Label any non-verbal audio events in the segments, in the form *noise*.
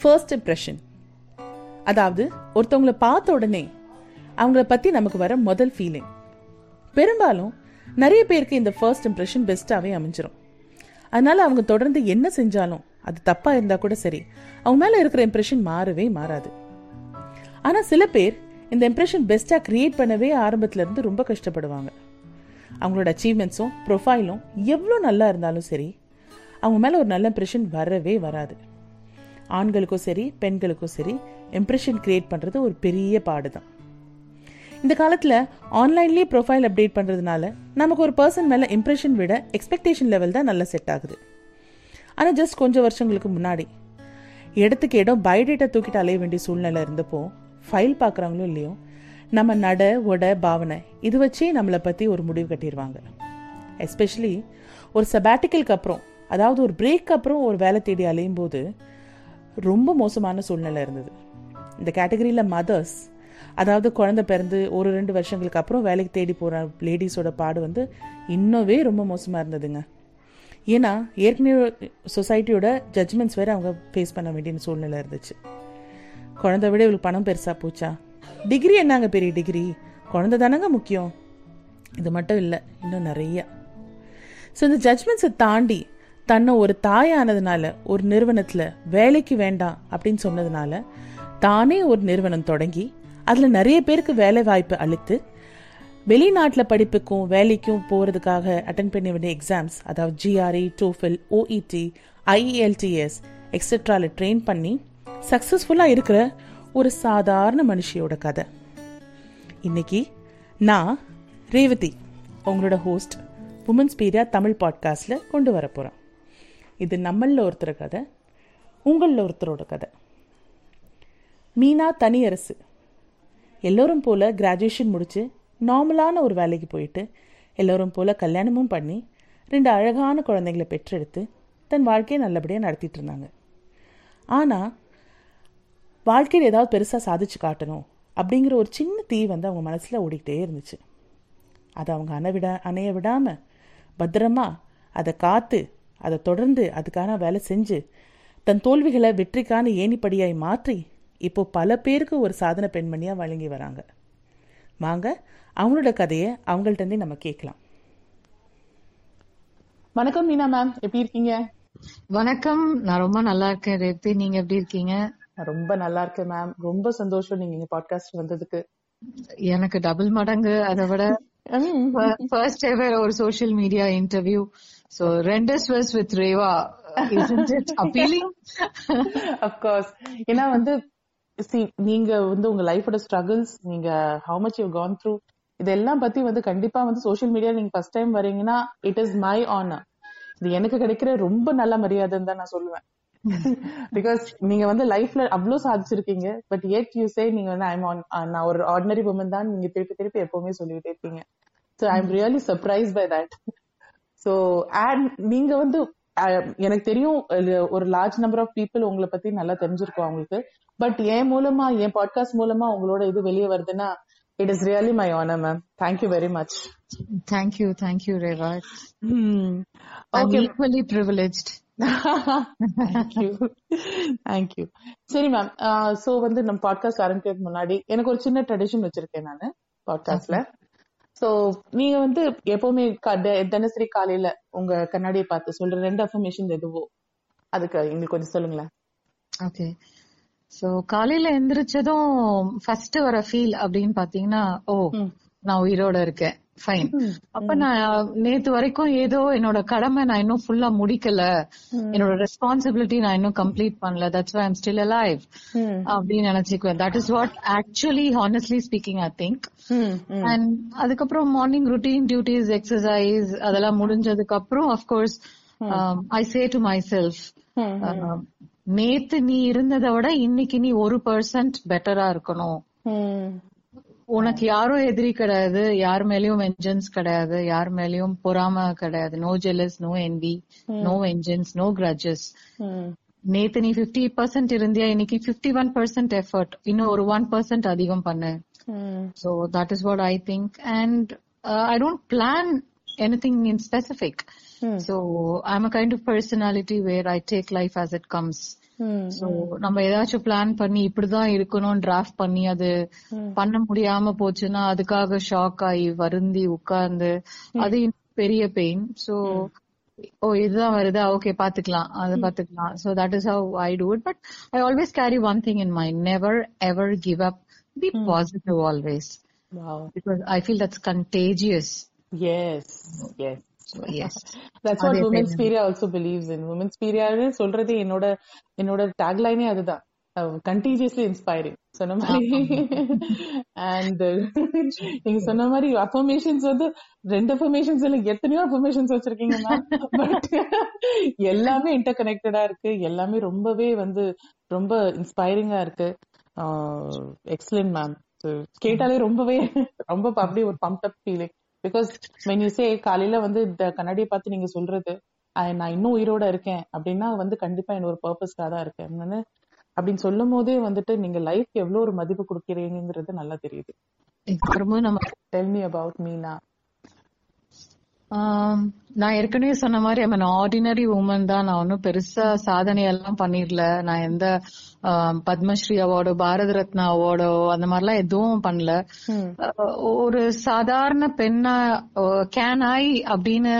First impression அதாவது ஒருத்தவங்களை பார்த்த உடனே அவங்கள பற்றி நமக்கு வர முதல் ஃபீலிங் பெரும்பாலும் நிறைய பேருக்கு இந்த ஃபர்ஸ்ட் இம்ப்ரெஷன் பெஸ்ட்டாகவே அமைஞ்சிரும். அதனால் அவங்க தொடர்ந்து என்ன செஞ்சாலும் அது தப்பாக இருந்தால் கூட சரி அவங்க மேலே இருக்கிற இம்ப்ரெஷன் மாறவே மாறாது. ஆனால் சில பேர் இந்த இம்ப்ரெஷன் பெஸ்ட்டாக க்ரியேட் பண்ணவே ஆரம்பத்துலேருந்து ரொம்ப கஷ்டப்படுவாங்க. அவங்களோட அச்சீவ்மெண்ட்ஸும் ப்ரொஃபைலும் எவ்வளோ நல்லா இருந்தாலும் சரி அவங்க மேலே ஒரு நல்ல இம்ப்ரெஷன் வரவே வராது. ஆண்களுக்கும் சரி பெண்களுக்கும் சரி இம்ப்ரெஷன் கிரியேட் பண்ணுறது ஒரு பெரிய பாடு தான் இந்த காலத்தில் ஆன்லைன்லேயே ப்ரொஃபைல் அப்டேட் பண்ணுறதுனால நமக்கு ஒரு பர்சன் மேலே இம்ப்ரெஷன் விட எக்ஸ்பெக்டேஷன் லெவல் தான் நல்லா செட் ஆகுது. ஆனால் ஜஸ்ட் கொஞ்சம் வருஷங்களுக்கு முன்னாடி இடத்துக்கு இடம் பயோடேட்டா தூக்கிட்டு அலைய வேண்டிய சூழ்நிலை இருந்தப்போ ஃபைல் பார்க்குறாங்களோ இல்லையோ நம்ம நட உட பாவனை இது வச்சே நம்மளை பற்றி ஒரு முடிவு கட்டிடுவாங்க எஸ்பெஷலி ஒரு சபாட்டிக்கலுக்கு அப்புறம் அதாவது ஒரு பிரேக் அப்புறம் ஒரு வேலை தேடி அலையும் போது ரொம்ப மோசமான சூழ்நிலை இருந்தது. இந்த கேட்டகரியில் மதர்ஸ் அதாவது குழந்தை பிறந்து ஒரு ரெண்டு வருஷங்களுக்கு அப்புறம் வேலைக்கு தேடி போகிற லேடிஸோட பாடு வந்து இன்னவே ரொம்ப மோசமாக இருந்ததுங்க. ஏன்னா ஏற்கனவே சொசைட்டியோட ஜட்ஜ்மெண்ட்ஸ் வேறு அவங்க ஃபேஸ் பண்ண வேண்டிய சூழ்நிலை இருந்துச்சு. குழந்தை விட இவளுக்கு பணம் பெருசாக போச்சா? டிகிரி என்னங்க பெரிய டிகிரி குழந்தை தானங்க முக்கியம். இது மட்டும் இல்லை இன்னும் நிறைய. ஸோ இந்த ஜட்ஜ்மெண்ட்ஸை தாண்டி தன்னை ஒரு தாயானதுனால ஒரு நிறுவனத்தில் வேலைக்கு வேண்டாம் அப்படின்னு சொன்னதுனால தானே ஒரு நிறுவனம் தொடங்கி அதில் நிறைய பேருக்கு வேலை வாய்ப்பு அளித்து வெளிநாட்டில் படிப்புக்கும் வேலைக்கும் போகிறதுக்காக அட்டன் பண்ண வேண்டிய எக்ஸாம்ஸ் அதாவது ஜிஆர்இ டோஃபில் ஓஇடி ஐஇஎல்டிஎஸ் எக்ஸெட்ராவில் ட்ரெயின் பண்ணி சக்ஸஸ்ஃபுல்லாக இருக்கிற ஒரு சாதாரண மனுஷியோட கதை. இன்னைக்கு நான் ரேவதி உங்களோட ஹோஸ்ட் உமன்ஸ் பீரியா தமிழ் பாட்காஸ்டில் கொண்டு வர போகிறேன் இது நம்மளில் ஒருத்தர் கதை உங்களில் ஒருத்தரோட கதை. மீனா தனியரசு. எல்லோரும் போல் கிராஜுவேஷன் முடித்து நார்மலான ஒரு வேலைக்கு போயிட்டு எல்லோரும் போல் கல்யாணமும் பண்ணி ரெண்டு அழகான குழந்தைங்களை பெற்றெடுத்து தன் வாழ்க்கையை நல்லபடியாக நடத்திட்டு இருந்தாங்க. ஆனால் வாழ்க்கையில் ஏதாவது பெருசாக சாதிச்சு காட்டணும் அப்படிங்கிற ஒரு சின்ன தீ வந்து அவங்க மனசில் ஓடிக்கிட்டே இருந்துச்சு. அதை அவங்க அணைவிட அணைய விடாமல் பத்திரமா அதை காத்து அதை தொடர்ந்து அதுக்கான வேலை செஞ்சு தன் தோல்விகளை வெற்றிக்கான ஏணிப்படியாய் மாற்றி இப்போ பல பேருக்கு ஒரு சாதன பெண்மணியாக வழங்கி வராங்க. வாங்க அவங்களோட கதையை அவங்கள்ட்ட நம்ம கேட்கலாம். வணக்கம் மீனா மேம் எப்படி இருக்கீங்க? வணக்கம். நான் ரொம்ப நல்லா இருக்கேன் ரேத்தி நீங்க எப்படி இருக்கீங்க? ரொம்ப நல்லா இருக்கேன் மேம் ரொம்ப சந்தோஷம் நீங்க இங்க பாட்காஸ்ட் வந்ததுக்கு. எனக்கு டபுள் மடங்கு. அதை விட *laughs* ஃபர்ஸ்ட் எவர் ஒரு social media interview so rendezvous with Reva appealing of course ஏன்னா வந்து சி நீங்க வந்து உங்க லைஃபோட ஸ்ட்ரகிள்ஸ் நீங்க how much you gone through இதெல்லாம் பத்தி வந்து கண்டிப்பா வந்து சோஷியல் மீடியா நீங்க ஃபர்ஸ்ட் டைம் வரீங்கன்னா இட் இஸ் மை ஆனர் இது எனக்கு கிடைக்கிற ரொம்ப நல்ல மரியாதைன்னு தான் நான் சொல்லுவேன். *laughs* பிகாஸ் நீங்க வந்து லைஃப்ல அவ்வளவு சாதிச்சிருக்கீங்க பட் எட் யூ சே நீங்க வந்து ஐம் ஆன் நான் ஒரு ஆர்டினரி உமன் தான் நீங்க திருப்பி திருப்பி எப்பவுமே சொல்லிட்டே இருப்பீங்க. So I am really surprise by that so and நீங்க வந்து எனக்கு தெரியும் ஒரு லார்ஜ் நம்பர் ஆஃப் பீப்புள் உங்களை பத்தி நல்லா தெரிஞ்சிருக்கும் அவங்களுக்கு. பட் என் மூலமா என் பாட்காஸ்ட் மூலமா உங்களோட இது வெளியே வருதுன்னா it is really my honour ma'am thank you very much thank you thank you Reva okay equally privileged thank you thank you சரி மேம் சோ வந்து நம்ம பாட்காஸ்ட் ஆரம்பிக்கிறதுக்கு முன்னாடி எனக்கு ஒரு சின்ன ட்ரெடிஷன் வச்சிருக்கேன் நானு பாட்காஸ்ட்ல சோ நீங்க வந்து எப்பவுமே தினசரி காலையில உங்க கண்ணாடியை பார்த்து சொல்ற ரெண்டு அஃபர்மேஷன் எதுவோ? அதுக்கு எங்களுக்கு கொஞ்சம் சொல்லுங்களேன். ஓகே சோ காலையில எந்திரிச்சதும் ஃபர்ஸ்ட் வர ஃபீல் அப்படின்னு பாத்தீங்கன்னா ஓ நான் உயிரோட இருக்கேன். ஃபைன் அப்ப நான் நேத்து வரைக்கும் ஏதோ என்னோட கடமை நான் இன்னும் ஃபுல்லா முடிக்கல. என்னோட ரெஸ்பான்சிபிலிட்டி நான் இன்னும் கம்ப்ளீட் பண்ணல. That's why I'm still alive அப்படின்னு நினைச்சுக்குவேன். That is what actually honestly speaking I think and அதுக்கப்புறம் மார்னிங் ருட்டீன் டியூட்டிஸ் எக்ஸசைஸ் அதெல்லாம் முடிஞ்சதுக்கு அப்புறம் of course I say to myself நேத்து நீ இருந்ததை விட இன்னைக்கு நீ ஒரு பர்சன்ட் பெட்டரா இருக்கணும். உனக்கு யாரும் எதிரி கிடையாது யார் மேலயும் வெஞ்சன்ஸ் கிடையாது யார் மேலயும் பொறாம கிடையாது. No jealous no envy no vengeance no grudges நேத்து நீ பிப்டி பர்சன்ட் இருந்தியா இன்னைக்கு பிப்டி ஒன் பர்சன்ட் எஃபர்ட் இன்னும் ஒரு ஒன் பர்சன்ட் அதிகம் பண்ணு. So that is what I think and I don't plan anything in specific So I'm a kind of personality where I take life as it comes. So நம்ம ஏதாச்சும் plan பண்ணி இப்படிதான் இருக்கணும் draft பண்ணி அது பண்ண முடியாம போச்சுன்னா அதுக்காக ஷாக் ஆகி வருந்தி உட்கார்ந்து அது பெரிய பெயின் சோ ஓ இதுதான் வருதா? ஓகே பாத்துக்கலாம் அதை பாத்துக்கலாம் so that is how I do it but I always carry one thing in mind never ever give up be positive always. Because I feel that's contagious Yes. Yes. Yes That's what Women's Spiria also believes in. Women's Spiria சொல்றது என்னோட என்னோட டேக்லைனே அதுதான். கண்டிஜியஸ்லி inspiring சொன்ன மாதிரி. And நீங்க சொன்ன மாதிரி affirmations வந்து ரெண்டு அஃபர்மேஷன்ஸ் இல்ல எத்தனையோ அஃபர்மேஷன்ஸ் வச்சிருக்கீங்க மேம் பட் எல்லாமே இன்டர் கனெக்டடா இருக்கு. எல்லாமே ரொம்பவே வந்து ரொம்ப இன்ஸ்பைரிங்கா இருக்கு. எக்ஸலன்ட் மேம் கேட்டாலே ரொம்பவே ரொம்ப அப்படியே ஒரு pump up feeling because when you say காலையில வந்து இந்த கண்ணாடியை பார்த்து நீங்க சொல்றது "I- நான் இன்னும் உயிரோட இருக்கேன். அப்படின்னா வந்து கண்டிப்பா என்ன ஒரு பர்பஸ்க்காக தான் இருக்கேன் அப்படின்னு சொல்லும் போதே வந்துட்டு நீங்க லைஃப் எவ்வளவு ஒரு மதிப்பு கொடுக்கறீங்கிறது நல்லா தெரியுது. நம்ம டெல் மீ அபவுட் மீனா நான் ஏற்கனவே சொன்ன மாதிரி ஐம் ஆர்டினரி உமன் தான். நான் ஒன்னும் பெருசா சாதனை எல்லாம் பண்ணிடல. நான் எந்த பத்மஸ்ரீ அவார்டோ பாரத ரத்னா அவார்டோ அந்த மாதிரிலாம் எதுவும் பண்ணல. ஒரு சாதாரண பெண்ணா கேன் ஐ அப்படின்னு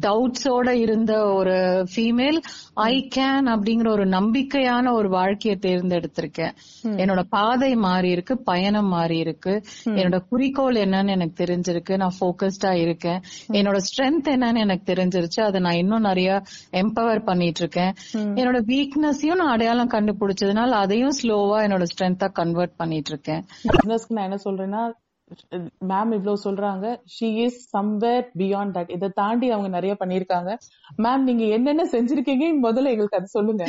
டவுட்ஸோட இருந்த ஒரு ஃபீமேல் ஐ கேன் அப்படிங்கிற ஒரு நம்பிக்கையான ஒரு வாழ்க்கையை தேர்ந்தெடுத்திருக்கேன். என்னோட பாதை மாறி இருக்கு பயணம் மாறி இருக்கு. என்னோட குறிக்கோள் என்னன்னு எனக்கு தெரிஞ்சிருக்கு. நான் போக்கஸ்டா இருக்கேன். என்னோட ஸ்ட்ரென்த் என்னன்னு எனக்கு தெரிஞ்சிருச்சு. அதை நான் இன்னும் நிறைய எம்பவர் பண்ணிட்டு இருக்கேன் என்னோட வீக்னஸையும் நான் அடையாளம் கண்டுபிடிச்சதுனால அதையும் ஸ்லோவா என்னோட ஸ்ட்ரென்த்தா கன்வெர்ட் பண்ணிட்டு இருக்கேன் நான் என்ன சொல்றேன்னா மேம் இவ்வளவு சொல்றாங்க. She is somewhere beyond that இதை தாண்டி அவங்க நிறைய பண்ணிருக்காங்க மேம் நீங்க என்னென்ன செஞ்சிருக்கீங்க? முதல்ல எங்களுக்கு அது சொல்லுங்க.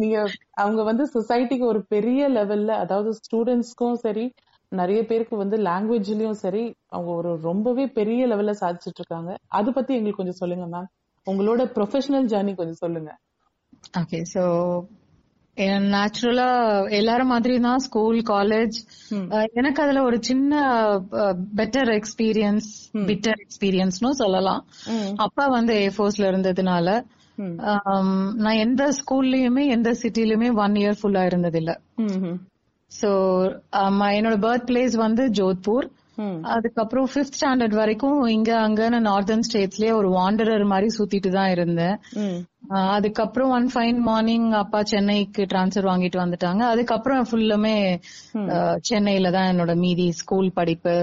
நீங்க அவங்க வந்து சொசைட்டிக்கு ஒரு பெரிய லெவல்ல அதாவது ஸ்டூடெண்ட்ஸ்க்கும் சரி நிறைய பேருக்கு வந்து லாங்குவேஜ்லயும் சரி அவங்க ஒரு ரொம்பவே பெரிய லெவல்ல சாதிச்சிட்டு இருக்காங்க. அது பத்தி எங்களுக்கு கொஞ்சம் சொல்லுங்க மேம் உங்களோட ப்ரொஃபஷனல் ஜேர்னி கொஞ்சம் சொல்லுங்க. ஓகே சோ நேச்சுரலா எல்லாரும் மாதிரி தான் ஸ்கூல் காலேஜ் எனக்கு அதுல ஒரு சின்ன பெட்டர் எக்ஸ்பீரியன்ஸ் பிட்டர் எக்ஸ்பீரியன்ஸ்னு சொல்லலாம். அப்பா வந்து ஏர்ஃபோர்ஸ்ல இருந்ததுனால ஆம், நான் எந்த ஸ்கூல்லயுமே எந்த சிட்டிலயுமே ஒன் இயர் ஃபுல்லா இருந்தது இல்ல சோ என்னோட பர்த் பிளேஸ் வந்து ஜோத்பூர். அதுக்கப்புறம் ஃபிஃப்த் ஸ்டாண்டர்ட் வரைக்கும் இங்க அங்கன்னு நார்தர்ன் ஸ்டேட்ஸ்லயே ஒரு வாண்டரர் மாதிரி சுத்திட்டு தான் இருந்தேன். அதுக்கப்புறம் ஒன் ஃபைன் மார்னிங் அப்பா சென்னைக்கு டிரான்ஸ்ஃபர் வாங்கிட்டு வந்துட்டாங்க. அதுக்கப்புறம் ஃபுல்லுமே சென்னையில தான் என்னோட மீதி ஸ்கூல் படிப்பு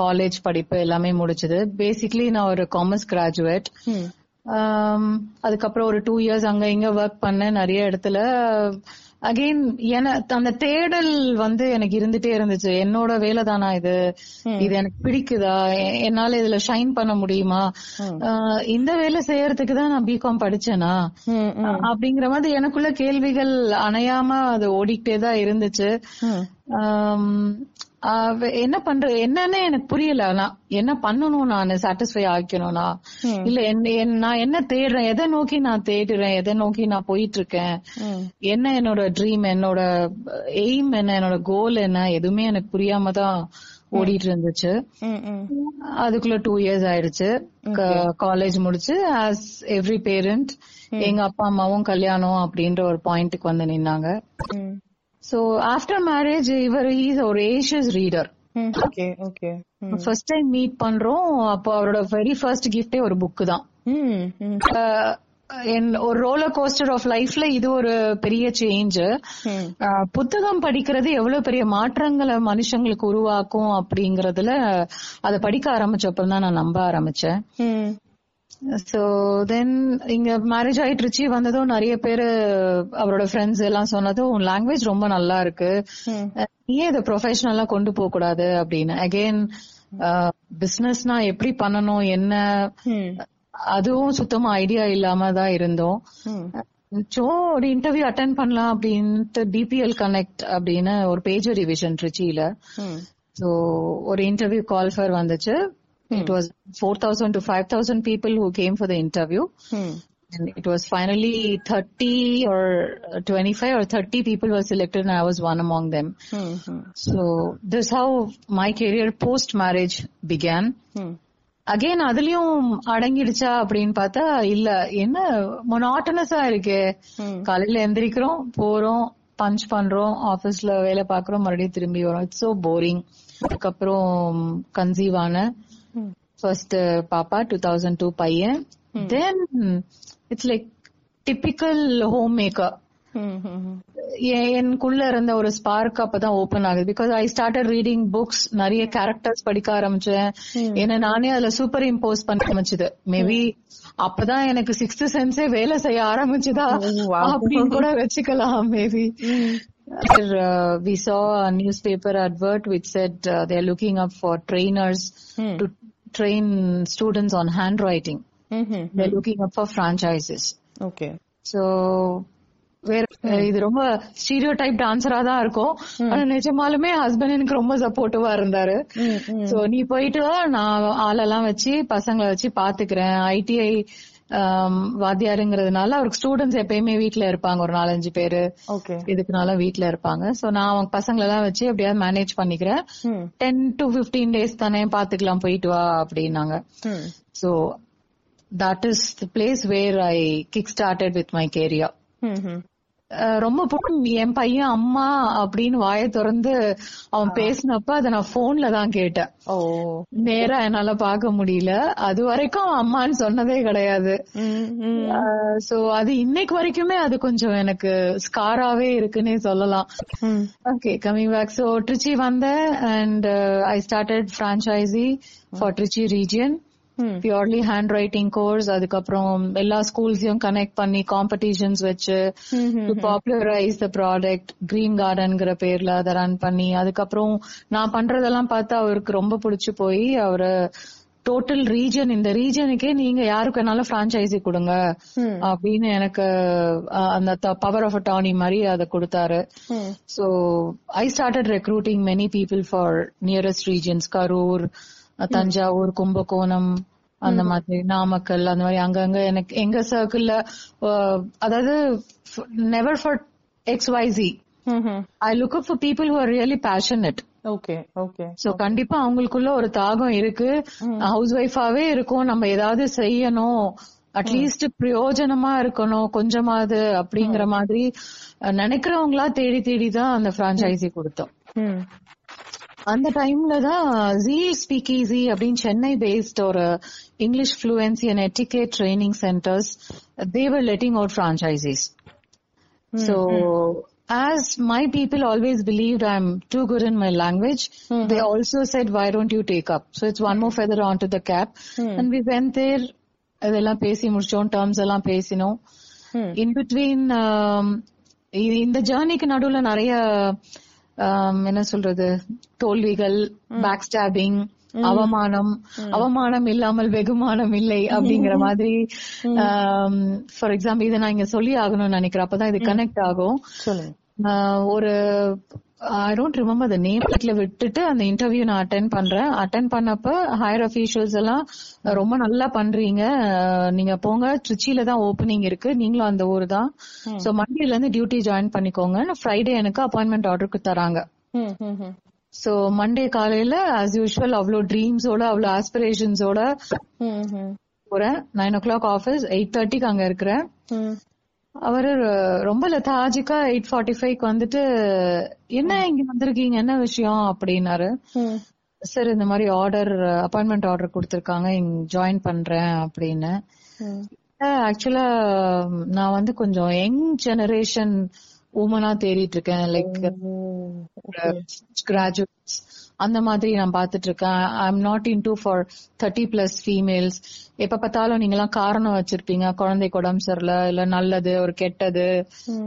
காலேஜ் படிப்பு எல்லாமே முடிச்சது. பேசிக்லி நான் ஒரு காமர்ஸ் கிராஜுவேட் அதுக்கப்புறம் ஒரு டூ இயர்ஸ் அங்க இங்க ஒர்க் பண்ணேன். நிறைய இடத்துல அகைன் என அந்த தேடல் வந்து எனக்கு இருந்துட்டே இருந்துச்சு. என்னோட வேலை தானா இது இது எனக்கு பிடிக்குதா? என்னால இதுல ஷைன் பண்ண முடியுமா? இந்த வேலை செய்யறதுக்கு தான் நான் பிகாம் படிச்சேனா? அப்படிங்கிற மாதிரி எனக்குள்ள கேள்விகள் அணையாம அது ஓடிக்கிட்டே தான் இருந்துச்சு. என்ன பண்ற என்னன்னு எனக்கு புரியல. ஆனா என்ன பண்ணணும் நான் சாட்டிஸ்ஃபை ஆக்கணும்னா இல்ல என்ன- என்ன- நான் என்ன தேடுறேன்? எதை நோக்கி நான் தேடுறேன்? எதை நோக்கி நான் போயிட்டு இருக்கேன் என்ன என்னோட ட்ரீம் என்னோட எய்ம் என்ன? என்னோட கோல் என்ன? எதுவுமே எனக்கு புரியாம தான் ஓடிட்டு இருந்துச்சு அதுக்குள்ள டூ இயர்ஸ் ஆயிடுச்சு. காலேஜ் முடிச்சு ஆஸ் எவ்ரி பேரண்ட் எங்க அப்பா அம்மாவும் கல்யாணம் அப்படின்ற ஒரு பாயிண்ட்டுக்கு வந்து நின்னாங்க. சோ ஆஃப்டர் மேரேஜ் இவர் இஸ் ஒரு Asia's reader okay okay first time meet பண்றோம். அப்போ அவரோட வெரி ஃபர்ஸ்ட் கிஃப்டே ஒரு புக் தான். அஹ் என் ஒரு ரோலர் கோஸ்டர் ஆஃப் லைஃப்ல இது ஒரு பெரிய சேஞ்ச் புத்தகம் படிக்கிறது எவ்வளவு பெரிய மாற்றங்களை மனுஷங்களுக்கு உருவாக்கும் அப்படிங்கறதுல அதை படிக்க ஆரம்பிச்சப்ப தான் நான் நம்ப ஆரம்பிச்சேன். சோ தென் இங்க மேரேஜ் ஆயிட்டு ருச்சி வந்ததும் நிறைய பேரு அவரோட ஃப்ரெண்ட்ஸ் எல்லாம் சொன்னதும் உன் லாங்குவேஜ் ரொம்ப நல்லா இருக்கு. ஏன் இதை ப்ரொஃபஷனலா கொண்டு போக கூடாது அப்படின்னு அகைன் பிசினஸ்னா எப்படி பண்ணணும் என்ன? அதுவும் சுத்தமா ஐடியா இல்லாம தான் இருந்தோம். சோ ஒரு இன்டர்வியூ அட்டன் பண்ணலாம் அப்படின்ட்டு டிபிஎல் கனெக்ட் அப்படின்னு ஒரு பேஜ் ரிவிஷன் ட்ரிச்சியில சோ ஒரு இன்டர்வியூ கால் ஃபர் வந்துச்சு. It was four thousand to five thousand people who came for the interview and it was finally 30 or 25 or 30 people were selected and I was one among them. So this is how my career post marriage began. Again அதுலயும் அடங்கிடுச்சா அப்படின்னு பார்த்தா இல்ல என்ன மொனாட்டனஸா இருக்கு காலையில எந்திரிக்கிறோம் போறோம் punch பண்றோம் ஆபீஸ்ல வேலை பாக்குறோம் மறுபடியும் திரும்பி வரோம் இட்ஸ் சோ போரிங் அதுக்கப்புறம் கன்சீவ் ஆன ஃபர்ஸ்ட் பாப்பா டூ தௌசண்ட் டூ பையன். Then it's like typical homemaker எனக்குள்ள இருந்த ஒரு ஸ்பார்க் அப்பதான் ஓபன் ஆகுது. Because I started reading books நிறைய கேரக்டர்ஸ் படிக்க ஆரம்பிச்சேன். என்ன நானே அதுல சூப்பர் இம்போஸ் பண்ண ஆரம்பிச்சது. மேபி அப்பதான் எனக்கு சிக்ஸ்த் சென்ஸே வேலை செய்ய ஆரம்பிச்சுதா. அப்படின்னு கூட வச்சுக்கலாம் maybe uh, we saw a newspaper advert which said uh, they are looking up for trainers to train students on handwriting. They're looking up for franchises. Okay So வேற இது ரொம்ப ஸ்டீரியோ டைப் டான்சரா தான் இருக்கும். ஆனா நிஜமாலுமே ஹஸ்பண்ட் எனக்கு ரொம்ப சப்போர்ட்டிவா இருந்தாரு. சோ நீ போயிட்டு நான் ஆளெல்லாம் வச்சு பசங்களை வச்சு பாத்துக்கிறேன். ஐடிஐ வாத்தியாருங்கிறதுனால அவருக்கு ஸ்டூடெண்ட்ஸ் எப்பயுமே வீட்ல இருப்பாங்க ஒரு நாலஞ்சு பேரு. இதுக்குனால வீட்ல இருப்பாங்க. சோ நான் அவங்க பசங்களை எல்லாம் வச்சு எப்படியாவது மேனேஜ் பண்ணிக்கிறேன். டென் டு பிப்டீன் டேஸ் தானே பாத்துக்கலாம் போயிட்டு வா அப்படின்னாங்க. So that is the place where I kick started with my career ரொம்ப பிடிக்கும் என் பையன் அம்மா அப்படின்னு வாயை திறந்து அவன் பேசினப்ப அதை நான் போன்ல தான் கேட்டேன். நேரா என்னால பார்க்க முடியல. அது வரைக்கும் அவன் அம்மான்னு சொன்னதே கிடையாது. சோ அது இன்னைக்கு வரைக்குமே அது கொஞ்சம் எனக்கு ஸ்காராவே இருக்குன்னே சொல்லலாம். Okay coming back so Trichy வந்தேன் and I started franchisee for Trichy region purely handwriting course அதுக்கப்புறம் எல்லா ஸ்கூல்ஸையும் கனெக்ட் பண்ணி காம்படிஷன்ஸ் வச்சு பாப்புலரைஸ் த ப்ராடக்ட் கிரீன் கார்டன்ங்கிற பேர்ல அதை ரன் பண்ணி அதுக்கப்புறம் நான் பண்றதெல்லாம் பார்த்து அவருக்கு ரொம்ப பிடிச்சு போய் அவரு டோட்டல் ரீஜன் இந்த ரீஜனுக்கே நீங்க யாருக்கு வேணாலும் பிரான்ச்சைசி கொடுங்க அப்படின்னு எனக்கு அந்த பவர் ஆஃப் அட்டானி மாதிரி அதை கொடுத்தாரு. So I started recruiting many people for nearest regions Karur Thanjavur Kumbakonam அந்த மாதிரி நாமக்கல் அந்த மாதிரி அங்கங்க எனக்கு எங்க சர்க்கிள்ல அதாவது never for X வைசி I look up for people who are really passionate okay okay so கண்டிப்பா அவங்களுக்குள்ள ஒரு தாகம் இருக்கு. ஹவுஸ் ஒய்ஃபாவே இருக்கும். நம்ம ஏதாவது செய்யணும். அட்லீஸ்ட் பிரயோஜனமா இருக்கணும். கொஞ்சமாவது அப்படிங்கிற மாதிரி நினைக்கிறவங்களா தேடி தேடி தான் அந்த பிரான்ச்சைசி கொடுத்தோம். அந்த டைம்ல தான் ஜீல் ஸ்பீக் ஈஸி அப்படின்னு சென்னை பேஸ்ட் ஒரு English fluency and etiquette training centers they're letting out franchises So, as my people always believed I'm too good in my language, they also said, why don't you take up? So it's one more feather onto the cap. And we went there, அதெல்லாம் பேசி முடிச்சோம் terms எல்லாம் பேசினோம் in between இந்த ஜேர்னிக்கு நடுவுல நிறைய um, என்ன சொல்றது? தோல்விகள் பேக் ஸ்டாபிங் அவமானம். அவமானம் இல்லாமல் வெகுமானம் இல்லை அப்படிங்கிற மாதிரி ஃபார் எக்ஸாம்பிள் இதை நான் இங்க சொல்லி ஆகணும்னு நினைக்கிறேன். அப்பதான் இது கனெக்ட் ஆகும். ஒரு I don't remember the name வீட்ல விட்டுட்டு அந்த இன்டர்வியூ நான் அட்டென்ட் பண்றேன். அட்டென்ட் பண்ணப்ப ஹையர் அபிஷியல்ஸ் எல்லாம் ரொம்ப நல்லா பண்றீங்க. நீங்க போங்க. ட்ரிச்சில தான் ஓப்பனிங் இருக்கு. நீங்களும் அந்த ஊர் தான். சோ மண்டேல இருந்து டியூட்டி ஜாயின் பண்ணிக்கோங்க. ஃப்ரைடே எனக்கு அப்பாயின்மெண்ட் ஆர்டருக்கு தராங்க. சோ மண்டே காலையில ஆஸ் யூஷுவல் அவ்வளோ ட்ரீம்ஸோட அவ்வளோ ஆஸ்பிரேஷன்ஸோட போறேன். Nine o'clock office eight தேர்ட்டிக்கு அங்க இருக்கிறேன். அவரு ரொம்ப லெத்தாஜிக்கா எயிட் ஃபார்ட்டி ஃபைவ்க்கு வந்துட்டு என்ன இங்க வந்திருக்கீங்க? என்ன விஷயம்? அப்படின்னாரு. சார் இந்த மாதிரி ஆர்டர் அப்பாயின்மெண்ட் ஆர்டர் கொடுத்திருக்காங்க. இங்க ஜாயின் பண்றேன் அப்படின்னு. ஆக்சுவலா நான் வந்து கொஞ்சம் யங் ஜெனரேஷன் உமனா தேடிட்டு இருக்கேன். லைக் கிராஜுவேட்ஸ் அந்த மாதிரி நான் பாத்துட்டு இருக்கேன் I am not into for thirty plus females எப்ப பார்த்தாலும் நீங்க எல்லாம் காரணம் வச்சிருப்பீங்க. குழந்தைக்கு உடம்பு சரியில்ல இல்ல நல்லது ஒரு கெட்டது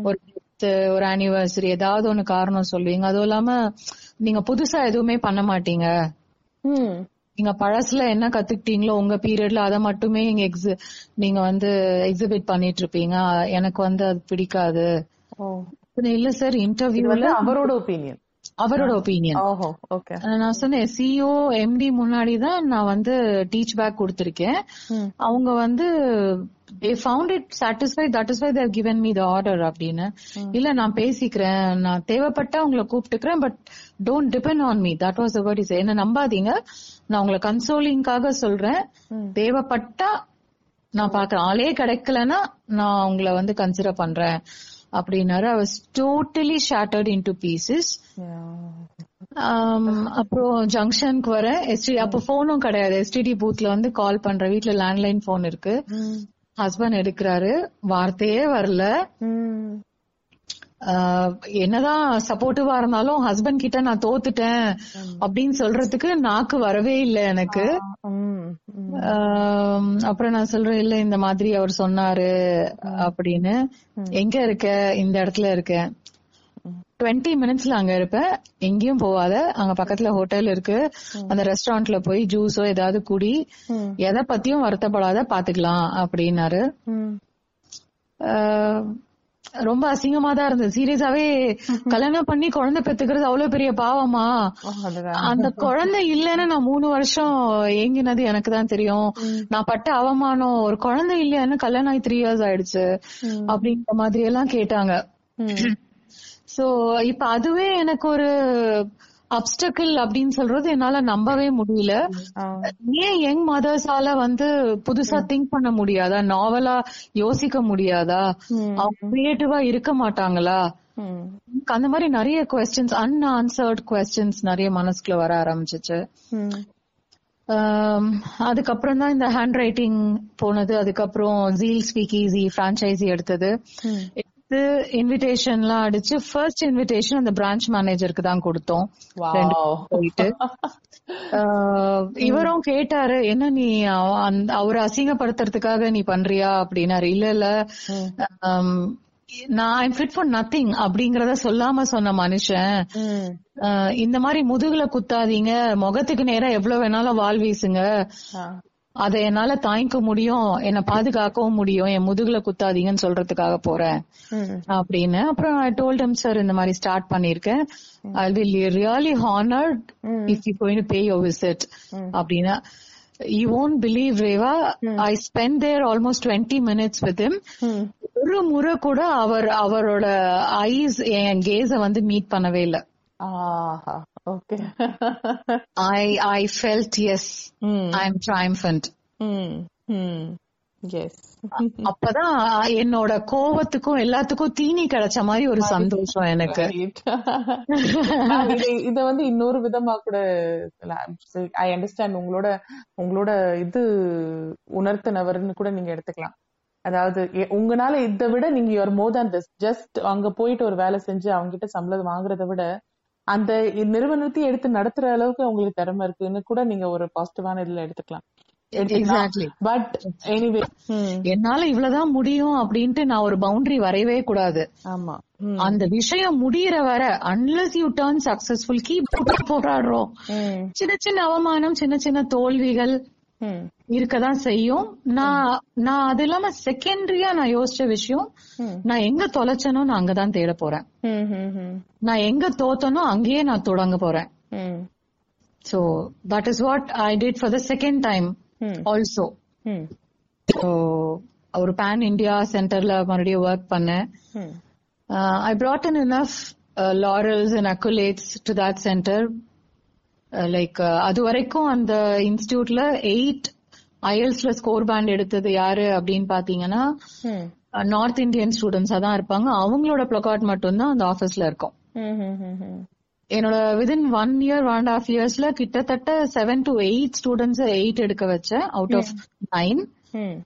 ஒரு ஒரு ஆனிவர்சரி ஏதாவது ஒண்ணு காரணம் சொல்லுவீங்க. அதுவும் இல்லாம நீங்க புதுசா எதுவுமே பண்ண மாட்டீங்க. நீங்க பழசுல என்ன கத்துக்கிட்டீங்களோ உங்க பீரியட்ல அதை மட்டுமே நீங்க எக்ஸி நீங்க வந்து எக்ஸிபிட் பண்ணிட்டு இருப்பீங்க எனக்கு வந்து அது பிடிக்காது. இல்ல சார் இன்டர்வியூல அவரோட ஒப்பீனியன் அவரோட ஒப்பீனியன் ஓஹோ ஓகே நான் சொன்னேன் சிஓ எம்டி முன்னாடி தான் நான் வந்து டீச் பேக் கொடுத்திருக்கேன். அவங்க வந்து they found it satisfied that is why they've given me the order அப்படின்னு. இல்ல நான் பேசிக்கிறேன் நான் தேவைப்பட்டா உங்களை கூப்பிட்டுக்கிறேன் but don't depend on me that was word is என்ன நம்பாதீங்க. நான் உங்களை கன்சோலிங்காக சொல்றேன். தேவைப்பட்டா நான் பாக்குறேன் ஆளே கிடைக்கலன்னா நான் உங்களை வந்து கன்சிடர் பண்றேன். அப்படின்னாரு. I was totally shattered into pieces. அப்புறம் ஜங்ஷனுக்கு வர எஸ்டி அப்ப போனும் கிடையாது. எஸ்டிடி பூத்ல வந்து கால் பண்ற வீட்ல லேண்ட்லைன் போன் இருக்கு. ஹஸ்பண்ட் எடுக்கிறாரு. வார்த்தையே வரல. ஆஹ் என்னதான் சப்போர்ட்டிவா இருந்தாலும் ஹஸ்பண்ட் கிட்ட நான் தோத்துட்டேன் அப்படின்னு சொல்றதுக்கு நாக்கு வரவே இல்லை எனக்கு. அப்புறம் நான் சொல்றேன் இல்ல இந்த மாதிரி அவர் சொன்னாரு அப்படின்னு. எங்க இருக்க? இந்த இடத்துல இருக்கேன் டுவெண்ட்டி மினிட்ஸ்ல அங்க இருப்பேன் எங்கேயும் போவாத. அங்க பக்கத்துல ஹோட்டல் இருக்கு. அந்த ரெஸ்டாரண்ட்ல போய் ஜூஸோ ஏதாவது குடி. எதை பத்தியும் வருத்தப்படாத பாத்துக்கலாம் அப்படின்னாரு. ரொம்ப அசிங்கமா தான் இருந்தது. சீரியஸாவே *laughs* கல்யாணம் பண்ணி குழந்தை பெத்துக்கிறது அவ்வளவு பெரிய பாவமா? அந்த குழந்தை இல்லைன்னு நான் மூணு வருஷம் ஏங்கினது எனக்கு தான் தெரியும். நான் பட்ட அவமானம் ஒரு குழந்தை இல்லைன்னு கல்யாணம் ஆகி த்ரீ இயர்ஸ் ஆயிடுச்சு அப்படிங்கிற மாதிரி எல்லாம் கேட்டாங்க. சோ இப்ப அதுவே எனக்கு ஒரு அப்டக்கிள் அப்படின்னு சொல்றது என்னால நம்பவே முடியல. ஏன் யங் மதர்ஸால வந்து புதுசா திங்க் பண்ண முடியாதா? நாவலா யோசிக்க முடியாதா? அவங்க கிரியேட்டிவா இருக்க மாட்டாங்களா? அந்த மாதிரி நிறைய கொஸ்டின்ஸ் அன்ஆன்சர்ட் கொஸ்டின்ஸ் நிறைய மனசுக்குள்ள வர ஆரம்பிச்சிச்சு. அதுக்கப்புறம் தான் இந்த ஹேண்ட் ரைட்டிங் போனது. அதுக்கப்புறம் ஜீல் ஸ்பீக் ஈஸி பிரான்ச்சைசி எடுத்தது எடுத்து இன்விடேஷன்லாம் அடிச்சு ஃபர்ஸ்ட் இன்விடேஷன் அந்த பிரான்ச் மேனேஜருக்கு தான் கொடுத்தோம். போயிட்டு. *laughs* இவரும் கேட்டாரு என்ன நீ அவரை அசிங்கப்படுத்துறதுக்காக நீ பண்றியா? அப்படின்னாரு. இல்ல இல்ல. நான் ஐம் ஃபிட் ஃபார் நத்திங் அப்படிங்கறத சொல்லாம சொன்ன மனுஷன். இந்த மாதிரி முதுகுல குத்தாதீங்க. முகத்துக்கு நேரா எவ்வளவு வேணாலும் வால் வீசுங்க. அதை என்னால தாங்கிக்க முடியும் என்ன பாதுகாக்கவும் முடியும் என் முதுகுல குத்தாதீங்கன்னு சொல்றதுக்காக போறேன் அப்படின்னு. அப்புறம் ஐ டோல்ட் him சார் இந்த மாதிரி ஸ்டார்ட் பண்ணிருக்கேன் I will really honoured if you going to pay your visit அப்படின்னா you won't believe Reva I spend there almost twenty minutes with him. ஒரு முறை கூட அவர் அவரோட ஐஸ் என் கேஸ வந்து மீட் பண்ணவே இல்ல. Okay I I felt yes I am triumphant yes அப்பதான் என்னோட கோவத்துக்கும் எல்லாத்துக்கும் தீனி கிடைச்ச மாதிரி ஒரு சந்தோஷம் எனக்கு. இது வந்து இன்னொரு விதமா கூட ஐ அண்டர்ஸ்டாண்ட் உங்களோட உங்களோட இது உணர்த்தினவர்னு கூட நீங்க எடுத்துக்கலாம். அதாவது உங்களால இதை விட நீங்க your more than this. Just அங்க போயிட்டு ஒரு வேலை செஞ்சு அவங்க கிட்ட சம்பளம் வாங்குறத விட அந்த நிறுவனத்தையும் எடுத்து நடத்துற அளவுக்கு உங்களுக்கு திறமை இருக்குன்னு கூட நீங்க ஒரு பாசிட்டிவான இதுல எடுத்துக்கலாம். எக்ஸாக்ட்லி பட் எனிவே என்னால இவ்வளவுதான் முடியும் அப்படின்ட்டு நான் ஒரு பவுண்டரி வரையவே கூடாது. ஆமா. அந்த விஷயம் முடியற வர unless you turn successful keep போராடுறோம். ம் சின்ன சின்ன அவமானம் சின்ன சின்ன தோல்விகள் ம் இருக்கதான் செய்யும். நான் நான் அது இல்லாம செகண்டரியா நான் யோசிச்ச விஷயம். நான் எங்க தொலைச்சனோ நான் அங்கதான் தேட போறேன். நான் எங்க தோத்தனோ அங்கேயே நான் தொடங்க போறேன். So that is what I did for the second time also hmm so ஒரு பேன் இந்தியா சென்டர்ல மறுபடியும் ஒர்க் பண்ணேன். I brought in enough uh, laurels and accolades to that center. Like அது வரைக்கும் அந்த இன்ஸ்டிடியூட்ல எயிட் ஐஎல்ஸ்ல ஸ்கோர் பேண்ட் எடுத்தது யாரு அப்படின்னு பாத்தீங்கன்னா நார்த் இந்தியன் ஸ்டூடெண்ட்ஸா தான் இருப்பாங்க. அவங்களோட பிளக்கார்ட் மட்டும்தான் அந்த ஆபீஸ்ல இருக்கும். ம் என்னோட within one year one and half இயர்ஸ்ல கிட்டத்தட்ட seven to eight students eight எடுக்க வச்சேன் அவுட் ஆஃப் நைன் ம்.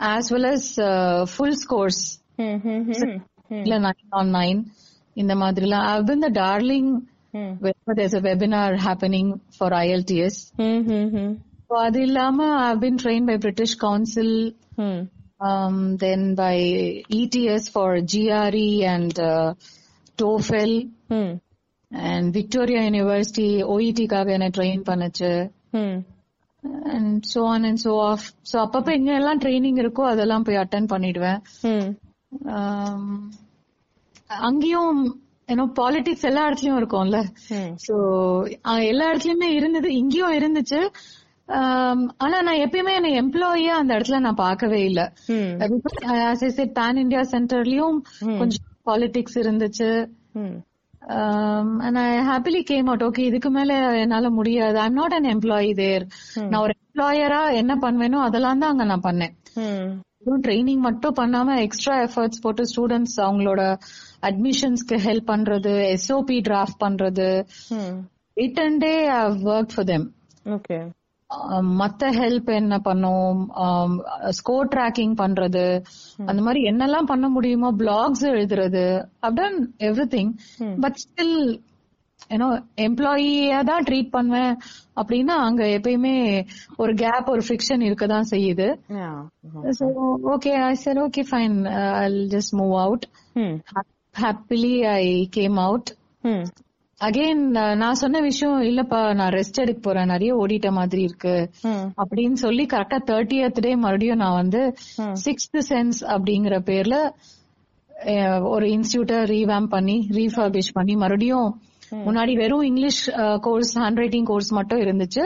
As well as full scores ம் ம் ம் இல்ல நைன் ஆன் நைன் இந்த மாதிரிலாம். ஐ பின் த டார்லிங் ம். whenever there's a webinar happening for IELTS. ம் ம் ம். So அது இல்லாம I've been trained by British Council, ம். um, then by ETS for GRE and uh, TOEFL ம் and Victoria University OET காக என்ன train பண்ணுச்சு. And so on and so off. So அப்பப்ப எங்க எல்லாம் ட்ரைனிங் இருக்கோ அதெல்லாம் போய் அட்டன் பண்ணிடுவேன். ம் Um, அங்கேயும் ஏன்னா பாலிடிக்ஸ் எல்லா இடத்துலயும் இருக்கும்ல. சோ எல்லா இடத்துலயுமே இருந்தது. இங்கேயும் இருந்துச்சு. ஆம், ஆனா நான் எப்பயுமே என்ன எம்ப்ளாயியா அந்த இடத்துல நான் பார்க்கவே இல்ல. பேன் இந்தியா சென்டர்லயும் கொஞ்சம் பாலிடிக்ஸ் இருந்துச்சு. And I happily came out okay இதுக்கு மேல என்னால முடியாது. I'm not an employee there நான் ஒரு எம்ப்ளாயரா என்ன பண்ணுவேனோ அதெல்லாம் தான் அங்க நான் பண்ணேன். வெறும் ட்ரைனிங் மட்டும் பண்ணாம எக்ஸ்ட்ரா எஃபர்ட்ஸ் போட்டு ஸ்டூடெண்ட்ஸ் அவங்களோட அட்மிஷன்ஸ்க்கு ஹெல்ப் பண்றது எஸ்ஓபி டிராஃப்ட் பண்றது. Written they work for them okay மத்த ஹெல்ப் என்ன பண்ணும்? ஸ்கோர் ட்ராக்கிங் பண்றது அந்த மாதிரி என்னெல்லாம் பண்ண முடியுமோ பிளாக்ஸ் எழுதுறது அப்டன் எவ்ரி திங் பட் ஸ்டில் ஏன்னோ எம்ப்ளாயியா தான் ட்ரீட் பண்ணுவேன். அப்படின்னா அங்க எப்பயுமே ஒரு கேப் ஒரு ஃபிக்ஷன் இருக்கதான் செய்யுது. So, okay, I said, okay, fine. Uh, I'll just move out. Ha- Happily, I came out. Again நான் சொன்ன விஷயம் இல்லப்பா நான் ரெஸ்ட் எடுக்க போறேன். நிறைய ஓடிட்ட மாதிரி இருக்கு. அப்படின்னு சொல்லி கரெக்டா தேர்ட்டியத் டே மறுபடியும் நான் வந்து சிக்ஸ்த் சென்ஸ் அப்படிங்கிற பேர்ல ஒரு இன்ஸ்டியூட்டை ரீவேம் பண்ணி ரீஃபர்பிஷ் பண்ணி மறுபடியும் முன்னாடி வெறும் English course handwriting course மட்டும் இருந்துச்சு.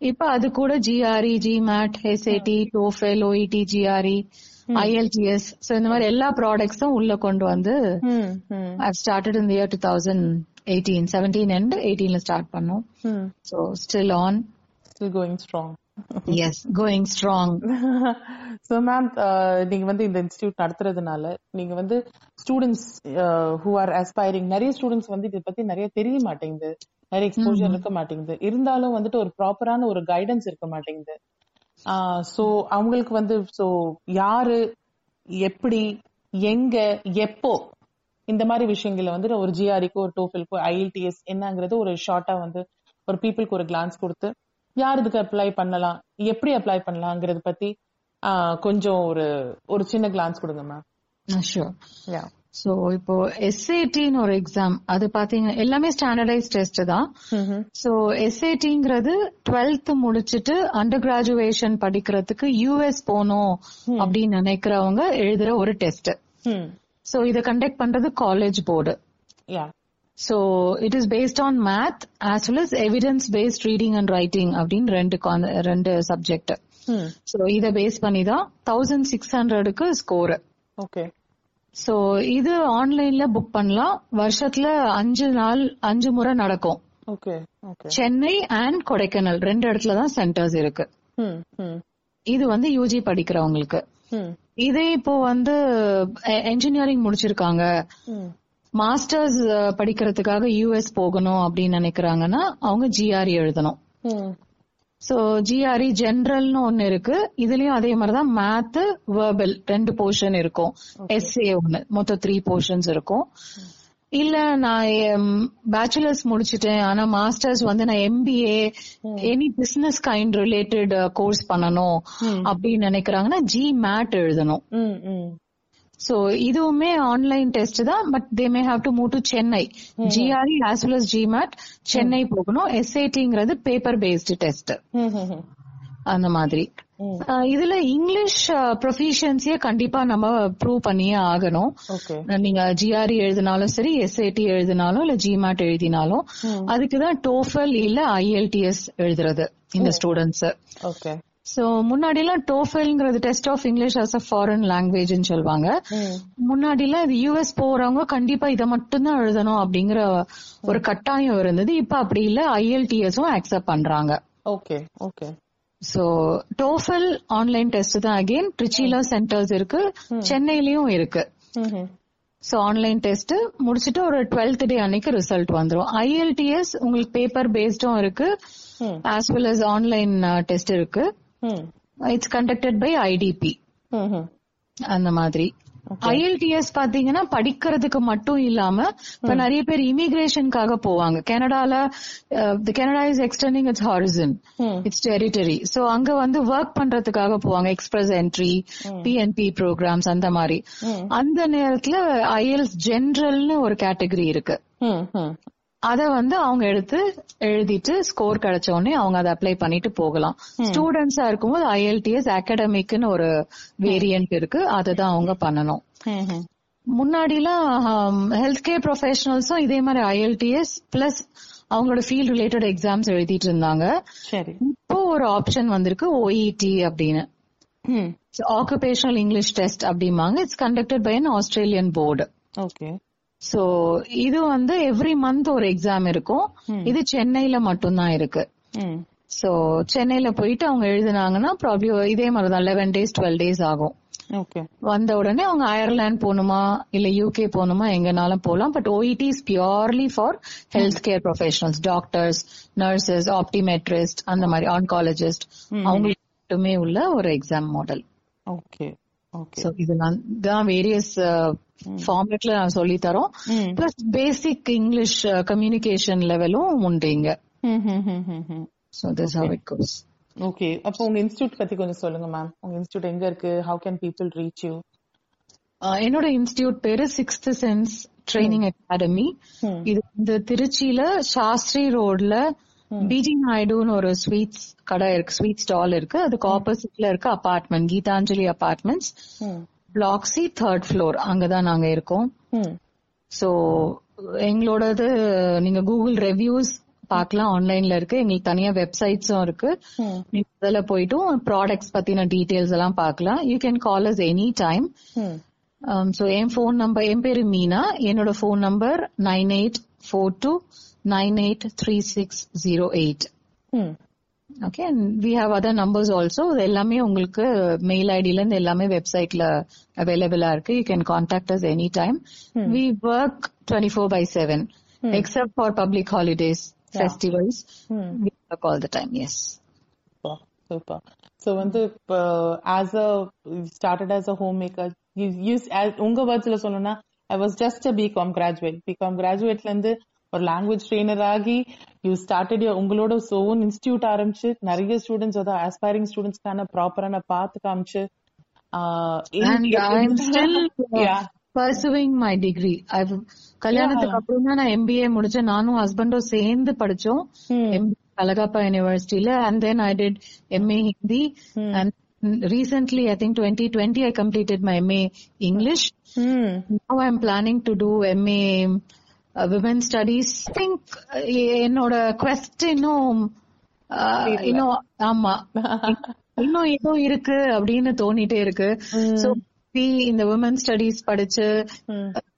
இப்ப அது கூட GRE GMAT SAT TOEFL OET GRE IELTS so இந்த மாதிரி எல்லா ப்ராடக்ட்ஸும் உள்ள கொண்டு வந்து I started in year two thousand eighteen seventeen and எயிட்டீன்ல start பண்ணோம். So still on still going strong yes going strong so ma'am நீங்க வந்து இந்த இன்ஸ்டியூட் நடத்துறதுனால நீங்க வந்து ஸ்டூடெண்ட்ஸ் ஹூ ஆர் அஸ்பைரிங் நிறைய ஸ்டூடெண்ட்ஸ் வந்து இதை பத்தி நிறைய தெரிய மாட்டேங்குது. நிறைய எக்ஸ்போஜர் இருக்க மாட்டேங்குது. இருந்தாலும் வந்துட்டு ஒரு ப்ராப்பரான ஒரு கைடன்ஸ் இருக்க மாட்டேங்குது. சோ அவங்களுக்கு வந்து சோ யாரு எப்படி எங்க எப்போ இந்த மாதிரி விஷயங்களை வந்து ஒரு ஜிஆர்இக்கோ ஒரு டோஃபில்க்கோ ஐஎல்டிஎஸ் என்னங்கிறது ஒரு ஷார்ட்டா வந்து ஒரு பீப்புளுக்கு ஒரு கிளான்ஸ் கொடுத்து யார் இதுக்கு அப்ளை பண்ணலாம் எப்படி அப்ளை பண்ணலாங்கிறத பத்தி கொஞ்சம் ஒரு ஒரு சின்ன கிளான்ஸ் கொடுங்க மேம் ஷூர் சோ இப்போ எஸ்ஏடின்னு ஒரு எக்ஸாம் அது பாத்தீங்க எல்லாமே ஸ்டாண்டர்டைஸ் டெஸ்ட் தான். சோ எஸ்ஏடிங்கிறது டுவெல்த் முடிச்சிட்டு அண்டர் கிராஜுவேஷன் படிக்கிறதுக்கு யூஎஸ் போகணும் அப்படின்னு நினைக்கிறவங்க எழுதுற ஒரு டெஸ்ட் சோ இத கண்டக்ட் பண்றது college board yeah so it is based on math as well as evidence based reading and writing அப்படின்னு ரெண்டு ரெண்டு சப்ஜெக்ட் சோ இத பேஸ் பண்ணி தான் தௌசண்ட் சிக்ஸ் ஹண்ட்ரடுக்கு ஸ்கோர் ஓகே சோ இது ஆன்லைன்ல புக் பண்ணலாம். வருஷத்துல அஞ்சு நாள் அஞ்சு முறை நடக்கும். சென்னை அண்ட் கொடைக்கானல். ரெண்டு இடத்துல தான் சென்டர்ஸ் இருக்கு. இது வந்து யூஜி படிக்கிறவங்களுக்கு. இதே இப்போ வந்து என்ஜினியரிங் முடிச்சிருக்காங்க. மாஸ்டர்ஸ் படிக்கிறதுக்காக யூஎஸ் போகணும் அப்படின்னு நினைக்கிறாங்கன்னா அவங்க ஜிஆர்இ எழுதணும். சோ ஜிஆர்இ ஜெனரல்னு ஒன்னு இருக்கு. இதுலயும் அதே மாதிரிதான் மேத் வேர்பல் ரெண்டு போர்ஷன் இருக்கும். எஸ்ஏ ஒன்னு மொத்தம் த்ரீ போர்ஷன்ஸ் இருக்கும். இல்ல நான் பேச்சுலர்ஸ் முடிச்சிட்டேன். ஆனா மாஸ்டர்ஸ் வந்து நான் MBA any business kind related course பண்ணணும் அப்படின்னு நினைக்கிறாங்கன்னா ஜி மேட் எழுதணும். சோ இதுவுமே ஆன்லைன் டெஸ்ட் தான் but they may. Have to move to Chennai GRE as well as GMAT Chennai போகணும் எஸ்ஐடிங்கிறது பேப்பர் பேஸ்டு டெஸ்ட் அந்த மாதிரி. இதுல இங்கிலீஷ் ப்ரொஃபிஷியன்சிய கண்டிப்பா நம்ம ப்ரூவ் பண்ணியே ஆகணும். நீங்க ஜிஆர்இ எழுதினாலும் சரி எஸ்ஐடி எழுதினாலும் இல்ல ஜிமேட் எழுதினாலும் அதுக்குதான் டோஃபல் இல்ல ஐஎல்டிஎஸ் எழுதுறது இந்த ஸ்டூடெண்ட்ஸ் ஓகே. சோ முன்னாடி எல்லாம் டோஃபெல்ங்கிறது test of English as a foreign லாங்குவேஜ்னு சொல்லுவாங்க. முன்னாடி எல்லாம் இது யூஎஸ் போறவங்க கண்டிப்பா இதை மட்டும்தான் எழுதணும் அப்படிங்கிற ஒரு கட்டாயம் இருந்தது. இப்ப அப்படி இல்ல ஐஎல்டிஎஸும் அக்செப்ட் பண்றாங்க. Okay okay. So TOEFL online test தான் அகைன் ட்ரிச்சில சென்டர்ஸ் இருக்கு சென்னையிலயும் இருக்கு. சோ ஆன்லைன் டெஸ்ட் முடிச்சிட்டு ஒரு டுவெல்த் டே அன்னைக்கு ரிசல்ட் வந்துரும். ஐஎல்டிஎஸ் உங்களுக்கு பேப்பர் பேஸ்டும் இருக்கு as well as online test இருக்கு. இட்ஸ் கண்டக்டட் பை ஐடிபி அந்த மாதிரி. ஐஎல்டிஎஸ் பாத்தீங்கன்னா படிக்கிறதுக்கு மட்டும் இல்லாம இப்ப நிறைய பேர் இமிகிரேஷனுக்காக போவாங்க. கனடால Canada is extending it's horizon it's territory so அங்க வந்து ஒர்க் பண்றதுக்காக போவாங்க. எக்ஸ்பிரஸ் என்ட்ரி பிஎன்பி ப்ரோக்ராம்ஸ் அந்த மாதிரி. அந்த நேரத்துல ஐஎல்ஸ் ஜென்ரல்னு ஒரு கேட்டகரி இருக்கு. அத வந்து அவங்க எடுத்து எழுதிட்டு ஸ்கோர் கிடைச்ச உடனே அவங்க அதை அப்ளை பண்ணிட்டு போகலாம். ஸ்டூடெண்ட்ஸா இருக்கும்போது ஐஎல்டிஎஸ் அகாடமிக்னு ஒரு வேரியன்ட் இருக்கு. அதுதான் அவங்க பண்ணணும். முன்னாடிலாம் ஹெல்த் கேர் ப்ரொஃபஷனல்ஸும் இதே மாதிரி ஐஎல்டிஎஸ் பிளஸ் அவங்களோட ஃபீல்ட் ரிலேட்டட் எக்ஸாம்ஸ் எழுதிட்டு இருந்தாங்க. இப்போ ஒரு ஆப்ஷன் வந்திருக்கு ஓஇடி அப்படின்னு. ம். ஆக்குபேஷனல் இங்கிலீஷ் டெஸ்ட் அப்படிம்பாங்க. It's conducted by an Australian board okay. So இது வந்து எவ்ரி மந்த் ஒரு எக்ஸாம் இருக்கும். இது சென்னையில மட்டும்தான் இருக்கு. சோ சென்னையில போயிட்டு அவங்க எழுதினாங்கன்னா ப்ராப்ளி இதே மாதிரி தான் லெவன் டேஸ் டுவெல் டேஸ் ஆகும். ஓகே வந்த உடனே அவங்க அயர்லாந்து போகணுமா இல்ல யூகே போகணுமா எங்கனாலும் போகலாம். But OET is purely for health care professionals doctors nurses optometrist அந்த மாதிரி ஆன்காலஜிஸ்ட் அவங்களுக்கு மட்டுமே உள்ள ஒரு exam model okay okay so இது நான் தான் வேரியஸ் ஃபார்மேட்ல நான் சொல்லி தரோம் பிளஸ் பேசிக் இங்கிலீஷ் கம்யூனிகேஷன் லெவலும் உண்டு இங்க. So this how it goes okay அப்போ உங்க இன்ஸ்டியூட் பத்தி கொஞ்சம் சொல்லுங்க மேம் உங்க இன்ஸ்டியூட் எங்க இருக்கு? How can people reach you என்னோட இன்ஸ்டிடியூட் பேரு சிக்ஸ்த் சென்ஸ் ட்ரைனிங் அகாடமி. இது இந்த திருச்சியில சாஸ்திரி ரோட்ல பிஜி நாயுடுன்னு ஒரு ஸ்வீட்ஸ் கடை இருக்கு ஸ்வீட் ஸ்டால் இருக்கு. அதுக்கு ஆப்போசிட்ல இருக்க apartment Geetanjali apartments block C third floor அங்கதான் நாங்க இருக்கோம். சோ எங்களோடது நீங்க கூகுள் ரெவ்யூஸ் பார்க்கலாம் ஆன்லைன்ல இருக்கு. எங்களுக்கு தனியா வெப்சைட்ஸும் இருக்கு. நீங்க அதுல போயிட்டும் ப்ராடக்ட்ஸ் பத்தின டீடைல்ஸ் எல்லாம் பார்க்கலாம். You can call us any time so N phone number என் பேரு மீனா. என்னோட phone number nine eight four two nine eight three six zero eight ம் okay we have other numbers also இது எல்லாமே உங்களுக்கு மெயில் ஐடில இருந்து எல்லாமே வெப்சைட்ல அவைலபிளா இருக்கு you can contact us any time we work twenty four by seven except for public holidays festivals ம் we work all the time yes super super so வந்து இப்போ as a started as a homemaker use உங்க வேர்ட்ஸ்ல சொல்லணும்னா I was just a BCom graduate BCom கிராஜுவேட்ல இருந்து ஒரு language trainer ஆகி you started உங்களோட ஓன் இன்ஸ்டியூட் ஆரம்பிச்சு நிறைய ஸ்டூடெண்ட்ஸ் அதாவது ஆஸ்பைரிங் ஸ்டூடெண்ட்ஸ்க்கான ப்ராப்பரான பாத்து காமிச்சு *laughs* my degree. I've கல்யாணத்துக்கு அப்புறம் தான் நான் எம்பிஏ முடிச்சேன் நானும் ஹஸ்பண்டும் சேர்ந்து படிச்சோம். அழகப்பா யூனிவர்சிட்டியில and then I did MA Hindi and recently I think 2020 I completed my MA English. ம் Now I'm planning to do MA uh. I think uh, என்னோட இன்னும் uh, இன்னும் ஆமா. *laughs* இன்னும் ஏதோ இருக்கு அப்படின்னு தோணிட்டே இருக்கு. சோ இந்த உமன் ஸ்டடீஸ் படிச்சு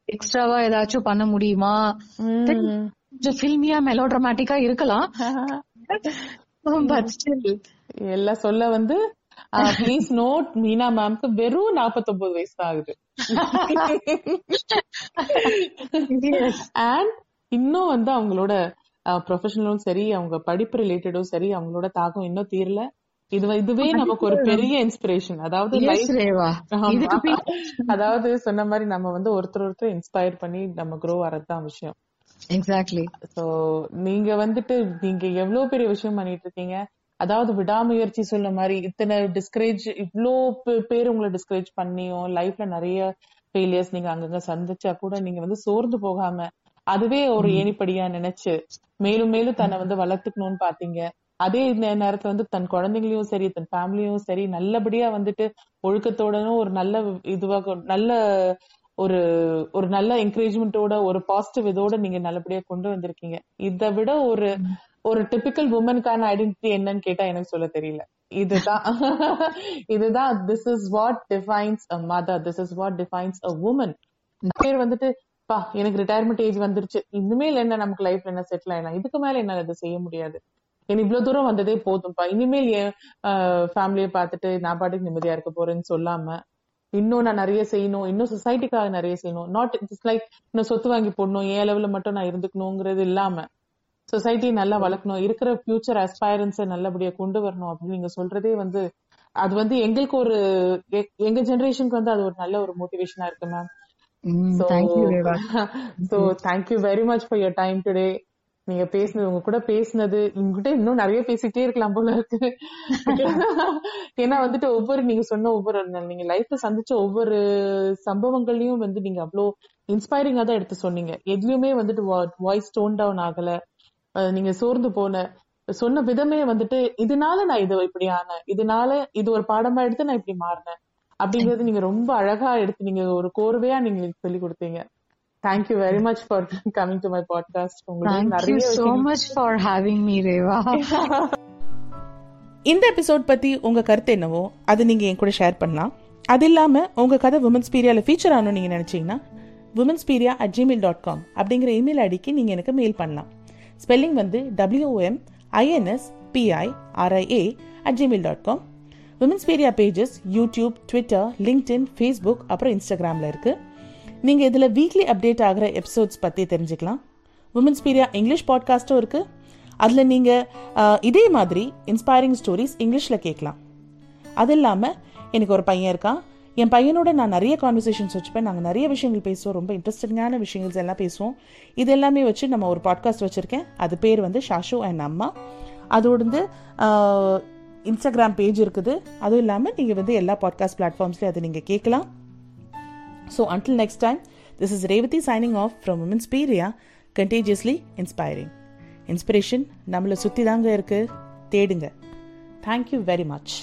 எக்ஸ்ட்ராவா ஏதாச்சும் பண்ண முடியுமா? கொஞ்சம் ஃபில்மியா மெலோட்ரமாட்டிக்கா இருக்கலாம். *laughs* பட் ஸ்டில் எல்லாம் சொல்ல வந்து ப்ளீஸ் நோட் மீனா மேம்க்கு வெறும் 49 வயசு தான் ஆகுது அண்ட் இன்னும் வந்து அவங்களோட ப்ரொஃபஷனலும் சரி அவங்க படிப்பு ரிலேட்டடும் சரி அவங்களோட தாக்கம் இன்னும் தீரல. இது இதுவே நமக்கு ஒரு பெரிய இன்ஸ்பிரேஷன் அதாவது அதாவது சொன்ன மாதிரி நம்ம வந்து ஒருத்தர் ஒருத்தர் இன்ஸ்பயர் பண்ணி நம்ம க்ரோ வரதுதான் விஷயம். எக்ஸாக்ட்லி சோ நீங்க வந்துட்டு நீங்க எவ்வளவு பெரிய விஷயம் பண்ணிட்டு இருக்கீங்க? அதாவது விடாமுயற்சி சொல்ல மாதிரி இத்தனை டிஸ்கரேஜ் இவ்ளோ பே- பேர் உங்களை டிஸ்கரேஜ் பண்ணியும் லைஃப்ல நிறைய ஃபெயிலியர்ஸ் நீங்க அங்கங்க சந்திச்சா கூட நீங்க வந்து சோர்ந்து போகாம அதுவே ஒரு ஏணிப்படியா நினைச்சு மேலும் மேலும் தன்னை வந்து வளர்த்துக்கணும்னு பாத்தீங்க. அதே நேரத்துல வந்து தன் குழந்தைங்களையும் சரி தன் ஃபேமிலியும் சரி நல்லபடியா வந்துட்டு ஒழுக்கத்தோடனும் ஒரு நல்ல இதுவாக நல்ல ஒரு ஒரு நல்ல என்கரேஜ்மெண்டோட ஒரு பாசிட்டிவ் இதோட நீங்க நல்லபடியா கொண்டு வந்திருக்கீங்க. இதை விட ஒரு ஒரு டிபிக்கல் உமனுக்கான ஐடென்டிட்டி என்னன்னு கேட்டா எனக்கு சொல்ல தெரியல. இதுதான். *laughs* இதுதான். This is what defines a mother this is what defines a woman பேர் வந்துட்டு பா எனக்கு ரிட்டையர்மெண்ட் ஏஜ் வந்துருச்சு. இனிமேல் என்ன நமக்கு லைஃப்ல என்ன செட்டில் ஆயிடலாம் இதுக்கு மேல என்னால இதை செய்ய முடியாது. எனக்கு இவ்வளவு தூரம் வந்ததே போதும்பா இனிமேல் என் ஃபேமிலியை பார்த்துட்டு நான் பாட்டுக்கு நிம்மதியா இருக்க போறேன்னு சொல்லாம இன்னும் நான் நிறைய செய்யணும். இன்னும் சொசைட்டிக்காக நிறைய செய்யணும். நாட் இட்ஸ் லைக் இன்னும் சொத்து வாங்கி போடணும். ஏன் லெவல்ல மட்டும் நான் இருந்துக்கணுங்கிறது இல்லாம சொசைட்டி நல்லா வளர்க்கணும். இருக்கிற ஃபியூச்சர் அஸ்பைரன்ஸை நல்லபடியா கொண்டு வரணும் அப்படின்னு நீங்க சொல்றதே வந்து அது வந்து எங்களுக்கு ஒரு எங்க ஜெனரேஷனுக்கு வந்து அது ஒரு நல்ல ஒரு மோட்டிவேஷனா இருக்கு ma'am so thank you very much for your time today நீங்க பேசுனது உங்க கூட பேசுனது உங்ககிட்ட இன்னும் நிறைய பேசிட்டே இருக்கலாம் போல இருக்கு. *laughs* ஏன்னா வந்துட்டு ஒவ்வொரு நீங்க சொன்ன ஒவ்வொரு நீங்க லைஃப்ல சந்திச்ச ஒவ்வொரு சம்பவங்களையும் வந்து நீங்க அவ்வளோ இன்ஸ்பைரிங்கா தான் எடுத்து சொன்னீங்க. எதுலயுமே வந்துட்டு வாய்ஸ் டோன் டவுன் ஆகல. நீங்க சோர்ந்து போன சொன்ன விதமே வந்துட்டு இதனால நான் இது இப்படி ஆனேன். இதனால இது ஒரு பாடமா எடுத்து நான் இப்படி மாறினேன். அப்படிங்கறது நீங்க ரொம்ப அழகா எடுத்து நீங்க ஒரு கோர்வையா நீங்க சொல்லி கொடுத்தீங்க. Thank you very much for coming to my podcast உங்களுக்கு Thank you நிறைய so விஷயம் much for having me, Reva. *laughs* இந்த எபிசோட் பத்தி உங்க கருத்து என்னவோ அது நீங்க என் கூட ஷேர் பண்ணலாம். அது இல்லாம உங்க கதை உமன்ஸ் பீரியால ஃபீச்சர் ஆகணும்னு நீங்க நினைச்சீங்கன்னா Womenspiria at Gmail dot com அப்படிங்கிற இமெயில் ஐடிக்கு நீங்க எனக்கு மெயில் பண்ணலாம். ஸ்பெல்லிங் வந்து WM INS PI RIA at Gmail dot com Womenspiria pages YouTube Twitter LinkedIn Facebook அப்புறம் இன்ஸ்டாகிராம்ல இருக்கு. நீங்கள் இதில் வீக்லி அப்டேட் ஆகிற எபிசோட்ஸ் பற்றி தெரிஞ்சுக்கலாம். உமன்ஸ் பீரியா இங்கிலீஷ் பாட்காஸ்ட்டும் இருக்குது அதில் நீங்கள் இதே மாதிரி இன்ஸ்பைரிங் ஸ்டோரிஸ் இங்கிலீஷில் கேட்கலாம் அது இல்லாமல் எனக்கு ஒரு பையன் இருக்கான். என் பையனோட நான் நிறைய கான்வர்சேஷன்ஸ் வச்சுப்பேன். நாங்கள் நிறைய விஷயங்கள் பேசுவோம். ரொம்ப இன்ட்ரெஸ்டிங்கான விஷயங்கள் எல்லாம் பேசுவோம். இது எல்லாமே வச்சு நம்ம ஒரு பாட்காஸ்ட் வச்சுருக்கேன். அது பேர் வந்து ஷாஷு அண்ட் அம்மா. அதோடு வந்து இன்ஸ்டாகிராம் பேஜ் இருக்குது. அதுவும் இல்லாமல் நீங்கள் வந்து எல்லா பாட்காஸ்ட் பிளாட்ஃபார்ம்ஸ்லேயும் அதை நீங்கள் கேட்கலாம். So until next time this is Revathi signing off from Womenspiria contagiously inspiring inspiration நம்மளை சுற்றி தாங்க இருக்குது தேடுங்க. Thank you very much